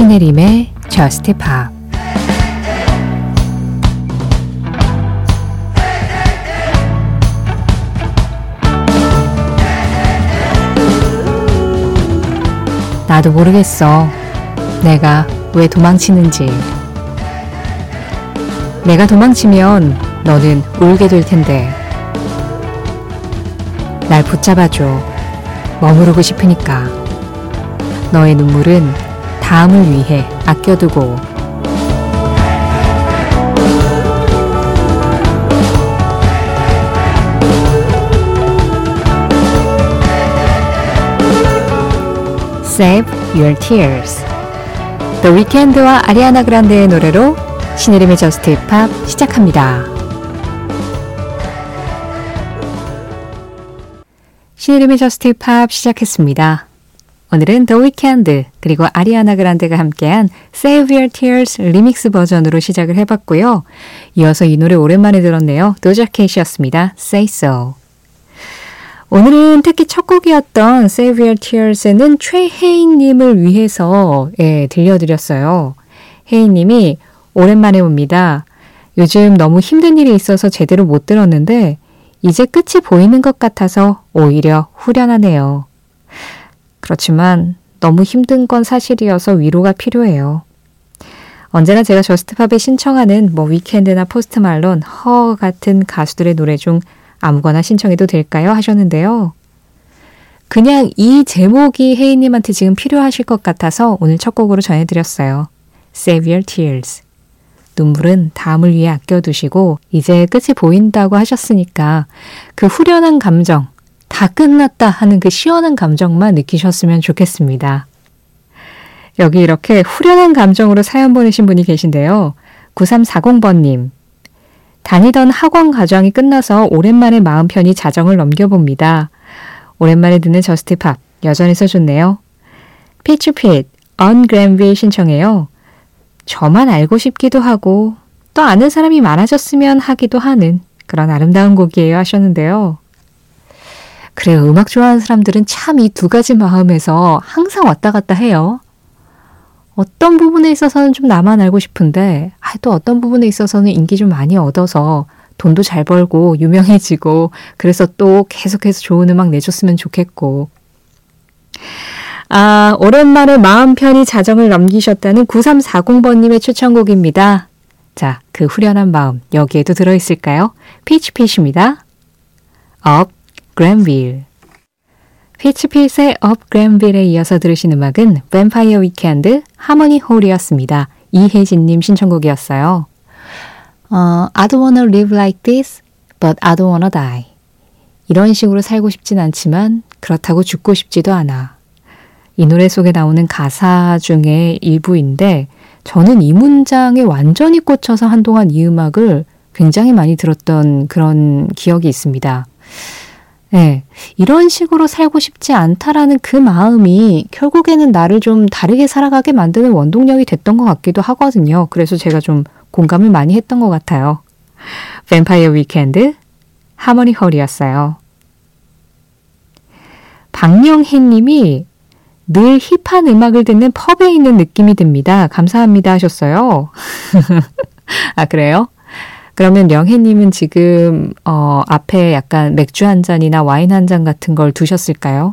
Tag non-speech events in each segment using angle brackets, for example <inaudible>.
신혜림의 Just Pop 나도 모르겠어. 내가 왜 도망치는지. 내가 도망치면 너는 울게 될 텐데. 날 붙잡아줘. 머무르고 싶으니까. 너의 눈물은 다음을 위해 아껴두고. Save Your Tears. The Weeknd와 아리아나 그란데의 노래로 신혜림의 저스트 힙합 시작합니다. 신혜림의 JUST POP 시작했습니다. 오늘은 The Weeknd 그리고 아리아나 그란데가 함께한 Save Your Tears 리믹스 버전으로 시작을 해봤고요. 이어서 이 노래 오랜만에 들었네요. Doja Cat이었습니다. Say So. 오늘은 특히 첫 곡이었던 Save Your Tears는 최혜인님을 위해서 예, 들려드렸어요. 혜인님이 오랜만에 옵니다. 요즘 너무 힘든 일이 있어서 제대로 못 들었는데 이제 끝이 보이는 것 같아서 오히려 후련하네요. 그렇지만 너무 힘든 건 사실이어서 위로가 필요해요. 언제나 제가 JUST POP에 신청하는 뭐 Weeknd나 Post Malone, H.E.R. 같은 가수들의 노래 중 아무거나 신청해도 될까요? 하셨는데요. 그냥 이 제목이 혜인님한테 지금 필요하실 것 같아서 오늘 첫 곡으로 전해드렸어요. Save Your Tears. 눈물은 다음을 위해 아껴두시고 이제 끝이 보인다고 하셨으니까 그 후련한 감정, 다 끝났다 하는 그 시원한 감정만 느끼셨으면 좋겠습니다. 여기 이렇게 후련한 감정으로 사연 보내신 분이 계신데요. 9340번님. 다니던 학원 과정이 끝나서 오랜만에 마음 편히 자정을 넘겨봅니다. 오랜만에 듣는 JUST POP 여전해서 좋네요. 피츠핏 언그램빌 신청해요. 저만 알고 싶기도 하고 또 아는 사람이 많아졌으면 하기도 하는 그런 아름다운 곡이에요 하셨는데요. 그래요. 음악 좋아하는 사람들은 참 이 두 가지 마음에서 항상 왔다 갔다 해요. 어떤 부분에 있어서는 좀 나만 알고 싶은데, 아, 또 어떤 부분에 있어서는 인기 좀 많이 얻어서 돈도 잘 벌고 유명해지고, 그래서 또 계속해서 좋은 음악 내줬으면 좋겠고. 아, 오랜만에 마음 편히 자정을 넘기셨다는 9340번님의 추천곡입니다. 자, 그 후련한 마음, 여기에도 들어있을까요? 피치피치입니다. Up Granville. 피치핏의 Up Granville에 이어서 들으신 음악은 Vampire Weekend 하모니 홀이었습니다. 이혜진님 신청곡이었어요. 어, I don't wanna live like this, but I don't wanna die. 이런 식으로 살고 싶진 않지만 그렇다고 죽고 싶지도 않아. 이 노래 속에 나오는 가사 중에 일부인데 저는 이 문장에 완전히 꽂혀서 한동안 이 음악을 굉장히 많이 들었던 그런 기억이 있습니다. 네, 이런 식으로 살고 싶지 않다라는 그 마음이 결국에는 나를 좀 다르게 살아가게 만드는 원동력이 됐던 것 같기도 하거든요. 그래서 제가 좀 공감을 많이 했던 것 같아요. 뱀파이어 위켄드 하모니 헐이었어요. 박영희 님이 늘 힙한 음악을 듣는 펍에 있는 느낌이 듭니다. 감사합니다 하셨어요. <laughs> 아, 그래요? 그러면 명혜님은 지금 어, 앞에 약간 맥주 한 잔이나 와인 한 잔 같은 걸 두셨을까요?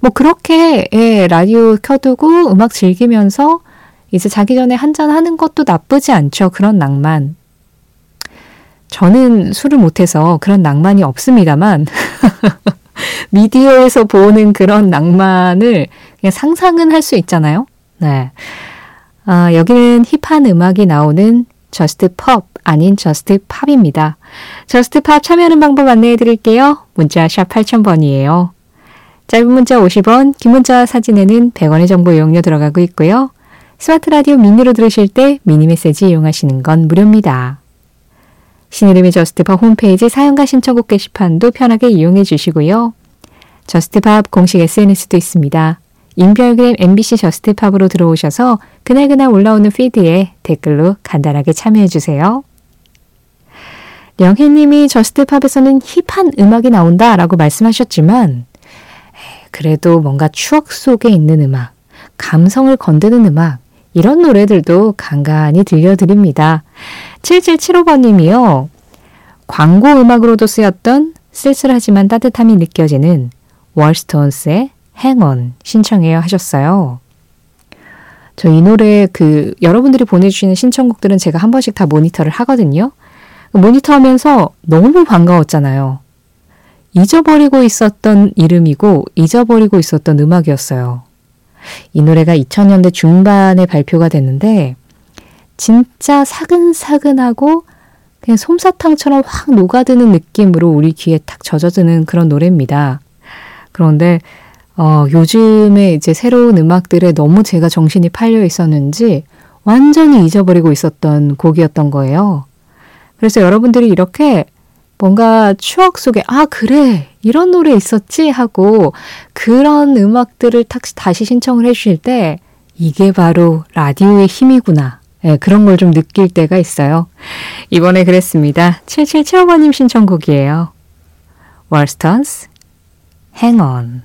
뭐 그렇게 예, 라디오 켜두고 음악 즐기면서 이제 자기 전에 한 잔 하는 것도 나쁘지 않죠. 그런 낭만. 저는 술을 못해서 그런 낭만이 없습니다만 <laughs> 미디어에서 보는 그런 낭만을 그냥 상상은 할 수 있잖아요. 네. 아, 여기는 힙한 음악이 나오는 Just Pub 아닌 JUST POP입니다. JUST POP 참여하는 방법 안내해 드릴게요. 문자 샵 8000번이에요. 짧은 문자 50원, 긴 문자 사진에는 100원의 정보 이용료 들어가고 있고요. 스마트 라디오 미니로 들으실 때 미니 메시지 이용하시는 건 무료입니다. 신혜림의 JUST POP 홈페이지 사연과 신청곡 게시판도 편하게 이용해 주시고요. JUST POP 공식 SNS도 있습니다. 인별그램 MBC JUST POP으로 들어오셔서 그날그날 올라오는 피드에 댓글로 간단하게 참여해 주세요. 영희님이 JUST POP에서는 힙한 음악이 나온다 라고 말씀하셨지만 그래도 뭔가 추억 속에 있는 음악, 감성을 건드는 음악 이런 노래들도 간간히 들려드립니다. 7775번님이요. 광고 음악으로도 쓰였던 쓸쓸하지만 따뜻함이 느껴지는 월스톤스의 행원 신청해요 하셨어요. 저 이 노래 그 여러분들이 보내주시는 신청곡들은 제가 한 번씩 다 모니터를 하거든요. 모니터 하면서 너무 반가웠잖아요. 잊어버리고 있었던 이름이고 잊어버리고 있었던 음악이었어요. 이 노래가 2000년대 중반에 발표가 됐는데 진짜 사근사근하고 그냥 솜사탕처럼 확 녹아드는 느낌으로 우리 귀에 탁 젖어드는 그런 노래입니다. 그런데 어, 요즘에 이제 새로운 음악들에 너무 제가 정신이 팔려 있었는지 완전히 잊어버리고 있었던 곡이었던 거예요. 그래서 여러분들이 이렇게 뭔가 추억 속에, 아, 그래. 이런 노래 있었지? 하고 그런 음악들을 다시 신청을 해주실 때 이게 바로 라디오의 힘이구나. 네, 그런 걸 좀 느낄 때가 있어요. 이번에 그랬습니다. 7775번님 신청곡이에요. 월스턴스, Hang.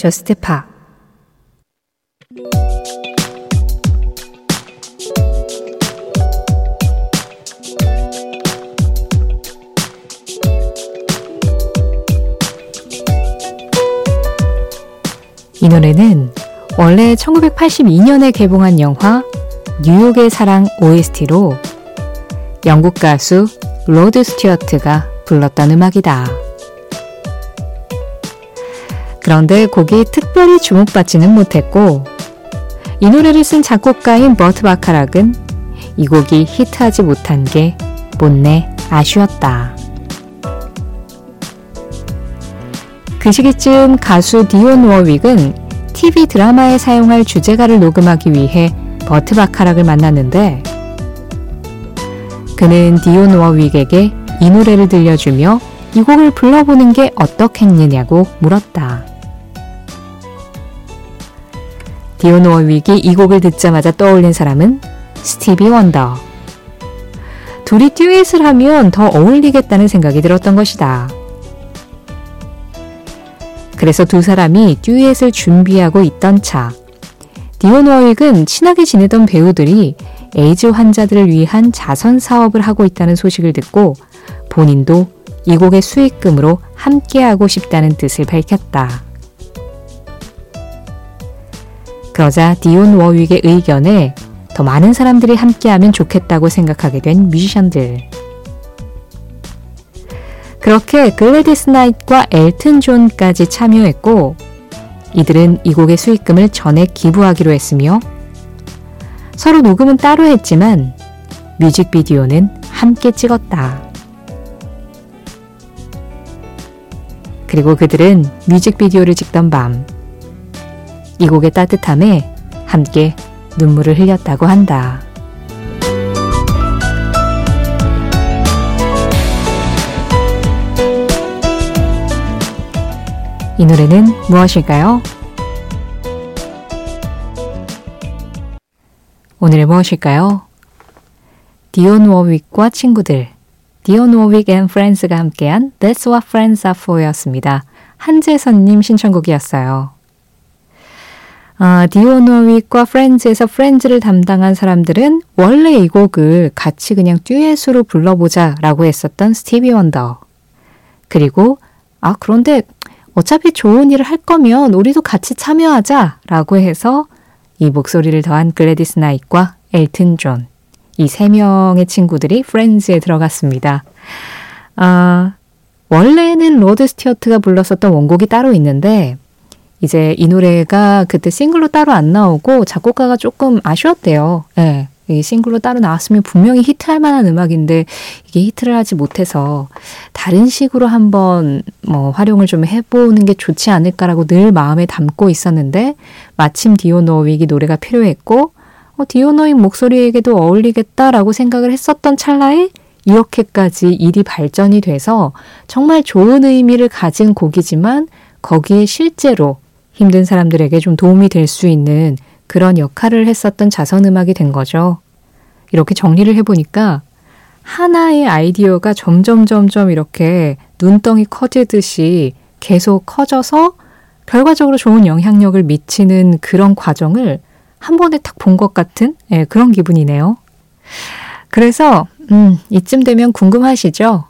JUST POP 이 노래는 원래 1982년에 개봉한 영화 뉴욕의 사랑 OST로 영국 가수 로드 스튜어트가 불렀던 음악이다. 그런데 곡이 특별히 주목받지는 못했고 이 노래를 쓴 작곡가인 버트 바카락은 이 곡이 히트하지 못한 게 못내 아쉬웠다. 그 시기쯤 가수 디온 워윅은 TV 드라마에 사용할 주제가를 녹음하기 위해 버트 바카락을 만났는데 그는 디온 워윅에게 이 노래를 들려주며 이 곡을 불러보는 게 어떻겠느냐고 물었다. 디온 워윅이 이 곡을 듣자마자 떠올린 사람은 스티비 원더. 둘이 듀엣을 하면 더 어울리겠다는 생각이 들었던 것이다. 그래서 두 사람이 듀엣을 준비하고 있던 차. 디온 워윅은 친하게 지내던 배우들이 에이즈 환자들을 위한 자선 사업을 하고 있다는 소식을 듣고 본인도 이 곡의 수익금으로 함께하고 싶다는 뜻을 밝혔다. 그러자 디온 워윅의 의견에 더 많은 사람들이 함께하면 좋겠다고 생각하게 된 뮤지션들. 그렇게 글래디스 나이트와 엘튼 존까지 참여했고 이들은 이 곡의 수익금을 전액 기부하기로 했으며 서로 녹음은 따로 했지만 뮤직비디오는 함께 찍었다. 그리고 그들은 뮤직비디오를 찍던 밤, 이 곡의 따뜻함에 함께 눈물을 흘렸다고 한다. 이 노래는 무엇일까요? 오늘의 무엇일까요? 디온 워윅과 친구들, 디온 워윅 and Friends가 함께한 That's What Friends Are For였습니다. 한재선님 신청곡이었어요. 아, 디온 워윅과 Friends에서 Friends를 담당한 사람들은 원래 이 곡을 같이 그냥 듀엣으로 불러보자 라고 했었던 스티비 원더. 그리고 아 그런데 어차피 좋은 일을 할 거면 우리도 같이 참여하자 라고 해서 이 목소리를 더한 글래디스 나이트와 엘튼 존. 이 세 명의 친구들이 Friends에 들어갔습니다. 아, 원래는 로드 스튜어트가 불렀었던 원곡이 따로 있는데 이제 이 노래가 그때 싱글로 따로 안 나오고 작곡가가 조금 아쉬웠대요. 예. 이 싱글로 따로 나왔으면 분명히 히트할 만한 음악인데 이게 히트를 하지 못해서 다른 식으로 한번 뭐 활용을 좀 해보는 게 좋지 않을까라고 늘 마음에 담고 있었는데 마침 디오노윅이 노래가 필요했고 어, 디오노윅 목소리에게도 어울리겠다라고 생각을 했었던 찰나에 이렇게까지 일이 발전이 돼서 정말 좋은 의미를 가진 곡이지만 거기에 실제로 힘든 사람들에게 좀 도움이 될 수 있는 그런 역할을 했었던 자선 음악이 된 거죠. 이렇게 정리를 해보니까 하나의 아이디어가 점점 점점 이렇게 눈덩이 커지듯이 계속 커져서 결과적으로 좋은 영향력을 미치는 그런 과정을 한 번에 딱 본 것 같은 예, 그런 기분이네요. 그래서 음, 이쯤 되면 궁금하시죠?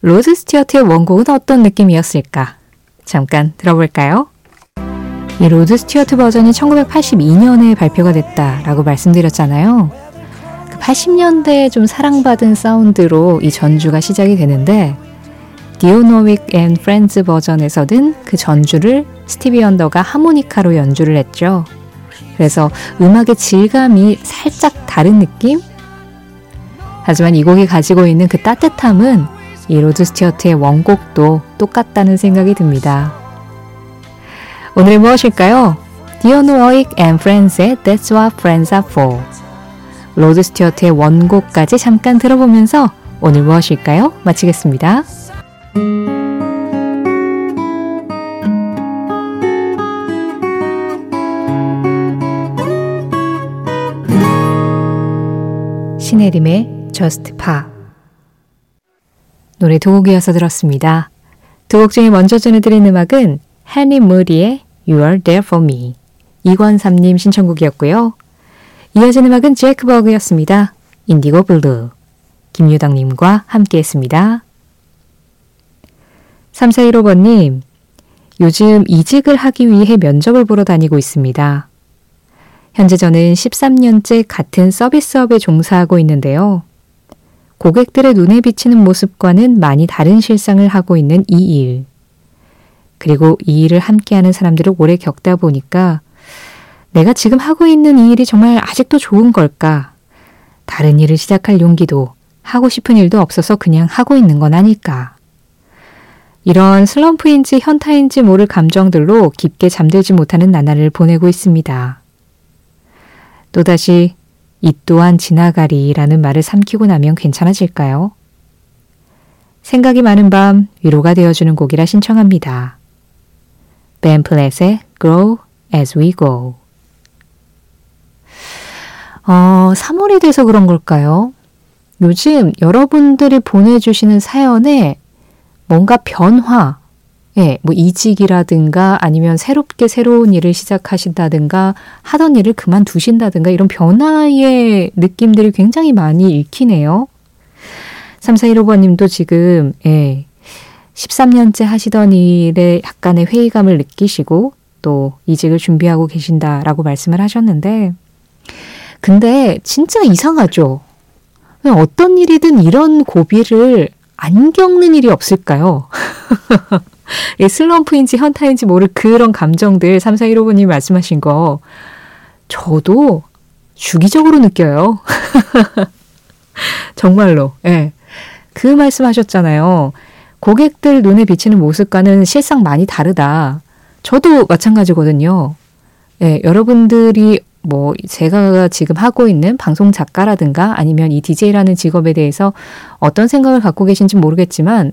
로드 스튜어트의 원곡은 어떤 느낌이었을까? 잠깐 들어볼까요? 이 로드 스튜어트 버전이 1982년에 발표가 됐다라고 말씀드렸잖아요. 80년대에 좀 사랑받은 사운드로 이 전주가 시작이 되는데 디온 워윅 and Friends 버전에서는 그 전주를 스티비 원더가 하모니카로 연주를 했죠. 그래서 음악의 질감이 살짝 다른 느낌? 하지만 이 곡이 가지고 있는 그 따뜻함은 이 로드 스튜어트의 원곡도 똑같다는 생각이 듭니다. 오늘 무엇일까요? 디온 워윅 and Friends의 That's What Friends Are For 로드 스튜어트의 원곡까지 잠깐 들어보면서 오늘 무엇일까요? 마치겠습니다. 신혜림의 Just Pa 노래 두 곡이어서 들었습니다. 두 곡 중에 먼저 전해드린 음악은 헨리 무리의 You Are There For Me 이권삼님 신청곡이었고요. 이어진 음악은 제이크 버그였습니다. Indigo Blue. 김유당님과 함께 했습니다. 3415번님, 요즘 이직을 하기 위해 면접을 보러 다니고 있습니다. 현재 저는 13년째 같은 서비스업에 종사하고 있는데요. 고객들의 눈에 비치는 모습과는 많이 다른 실상을 하고 있는 이 일. 그리고 이 일을 함께하는 사람들을 오래 겪다 보니까 내가 지금 하고 있는 이 일이 정말 아직도 좋은 걸까? 다른 일을 시작할 용기도 하고 싶은 일도 없어서 그냥 하고 있는 건 아닐까? 이런 슬럼프인지 현타인지 모를 감정들로 깊게 잠들지 못하는 나날을 보내고 있습니다. 또다시 이 또한 지나가리라는 말을 삼키고 나면 괜찮아질까요? 생각이 많은 밤 위로가 되어주는 곡이라 신청합니다. 벤플렛의 Grow as we go. 어, 3월이 돼서 그런 걸까요? 요즘 여러분들이 보내주시는 사연에 뭔가 변화, 예, 뭐 이직이라든가 아니면 새롭게 새로운 일을 시작하신다든가 하던 일을 그만두신다든가 이런 변화의 느낌들이 굉장히 많이 읽히네요. 3415번 님도 지금, 예, 13년째 하시던 일에 약간의 회의감을 느끼시고 또 이직을 준비하고 계신다라고 말씀을 하셨는데, 근데 진짜 이상하죠. 어떤 일이든 이런 고비를 안 겪는 일이 없을까요? <laughs> 슬럼프인지 현타인지 모를 그런 감정들 3415번님 말씀하신 거 저도 주기적으로 느껴요. <laughs> 정말로. 예. 네. 그 말씀하셨잖아요. 고객들 눈에 비치는 모습과는 실상 많이 다르다. 저도 마찬가지거든요. 예, 네, 여러분들이 뭐 제가 지금 하고 있는 방송 작가라든가 아니면 이 DJ라는 직업에 대해서 어떤 생각을 갖고 계신지 모르겠지만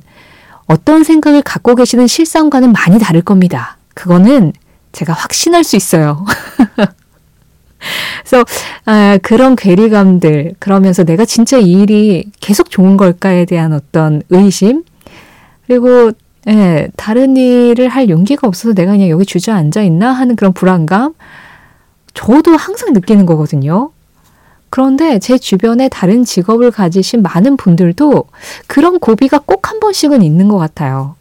어떤 생각을 갖고 계시는 실상과는 많이 다를 겁니다. 그거는 제가 확신할 수 있어요. <laughs> 그래서 아, 그런 괴리감들 그러면서 내가 진짜 이 일이 계속 좋은 걸까에 대한 어떤 의심 그리고 예, 다른 일을 할 용기가 없어서 내가 그냥 여기 주저앉아 있나 하는 그런 불안감 저도 항상 느끼는 거거든요. 그런데 제 주변에 다른 직업을 가지신 많은 분들도 그런 고비가 꼭 한 번씩은 있는 것 같아요.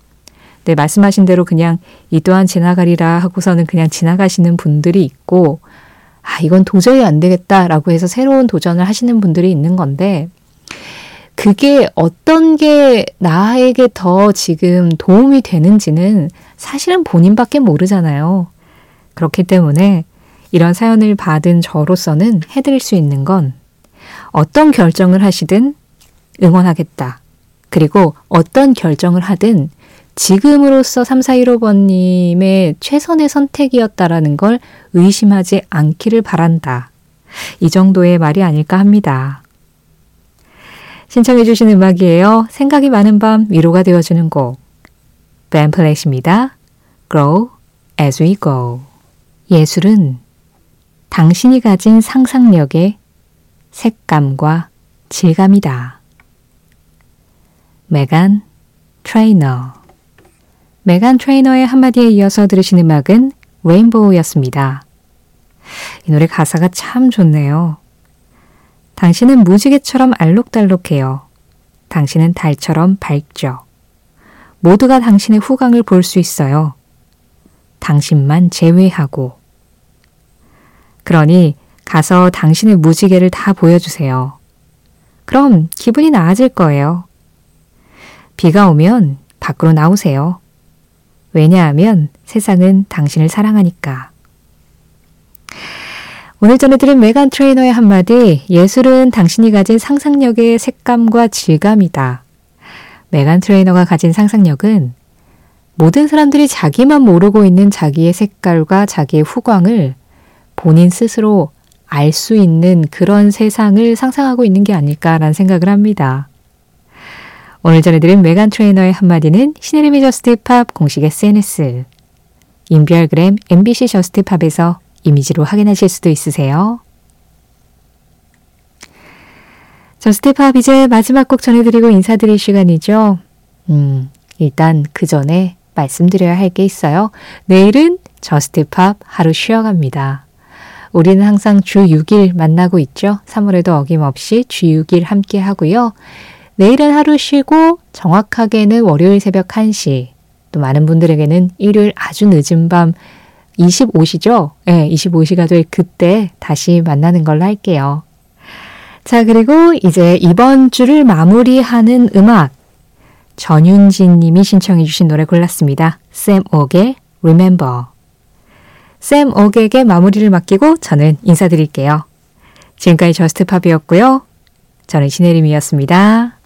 네, 말씀하신 대로 그냥 이 또한 지나가리라 하고서는 그냥 지나가시는 분들이 있고, 아, 이건 도저히 안 되겠다라고 해서 새로운 도전을 하시는 분들이 있는 건데, 그게 어떤 게 나에게 더 지금 도움이 되는지는 사실은 본인밖에 모르잖아요. 그렇기 때문에 이런 사연을 받은 저로서는 해드릴 수 있는 건 어떤 결정을 하시든 응원하겠다. 그리고 어떤 결정을 하든 지금으로서 3415번님의 최선의 선택이었다라는 걸 의심하지 않기를 바란다. 이 정도의 말이 아닐까 합니다. 신청해 주신 음악이에요. 생각이 많은 밤 위로가 되어주는 곡. 벤플렛입니다. Grow as we go. 예술은 당신이 가진 상상력의 색감과 질감이다. 메간 트레이너 메간 트레이너의 한마디에 이어서 들으신 음악은 Rainbow였습니다. 이 노래 가사가 참 좋네요. 당신은 무지개처럼 알록달록해요. 당신은 달처럼 밝죠. 모두가 당신의 후광을 볼 수 있어요. 당신만 제외하고. 그러니 가서 당신의 무지개를 다 보여주세요. 그럼 기분이 나아질 거예요. 비가 오면 밖으로 나오세요. 왜냐하면 세상은 당신을 사랑하니까. 오늘 전해드린 메간 트레이너의 한마디, 예술은 당신이 가진 상상력의 색감과 질감이다. 메간 트레이너가 가진 상상력은 모든 사람들이 자기만 모르고 있는 자기의 색깔과 자기의 후광을 본인 스스로 알 수 있는 그런 세상을 상상하고 있는 게 아닐까라는 생각을 합니다. 오늘 전해드린 메간 트레이너의 한마디는 신혜림의 JUST POP 공식 SNS, 인별그램 MBC JUST POP에서 이미지로 확인하실 수도 있으세요. JUST POP 이제 마지막 곡 전해드리고 인사드릴 시간이죠. 음, 일단 그 전에 말씀드려야 할 게 있어요. 내일은 JUST POP 하루 쉬어갑니다. 우리는 항상 주 6일 만나고 있죠. 3월에도 어김없이 주 6일 함께 하고요. 내일은 하루 쉬고 정확하게는 월요일 새벽 1시, 또 많은 분들에게는 일요일 아주 늦은 밤 25시죠? 네, 25시가 될 그때 다시 만나는 걸로 할게요. 자, 그리고 이제 이번 주를 마무리하는 음악. 전윤진 님이 신청해 주신 노래 골랐습니다. 샘 옥의 Remember. 샘 옥에게 마무리를 맡기고 저는 인사드릴게요. 지금까지 저스트팝이었고요. 저는 신혜림이었습니다.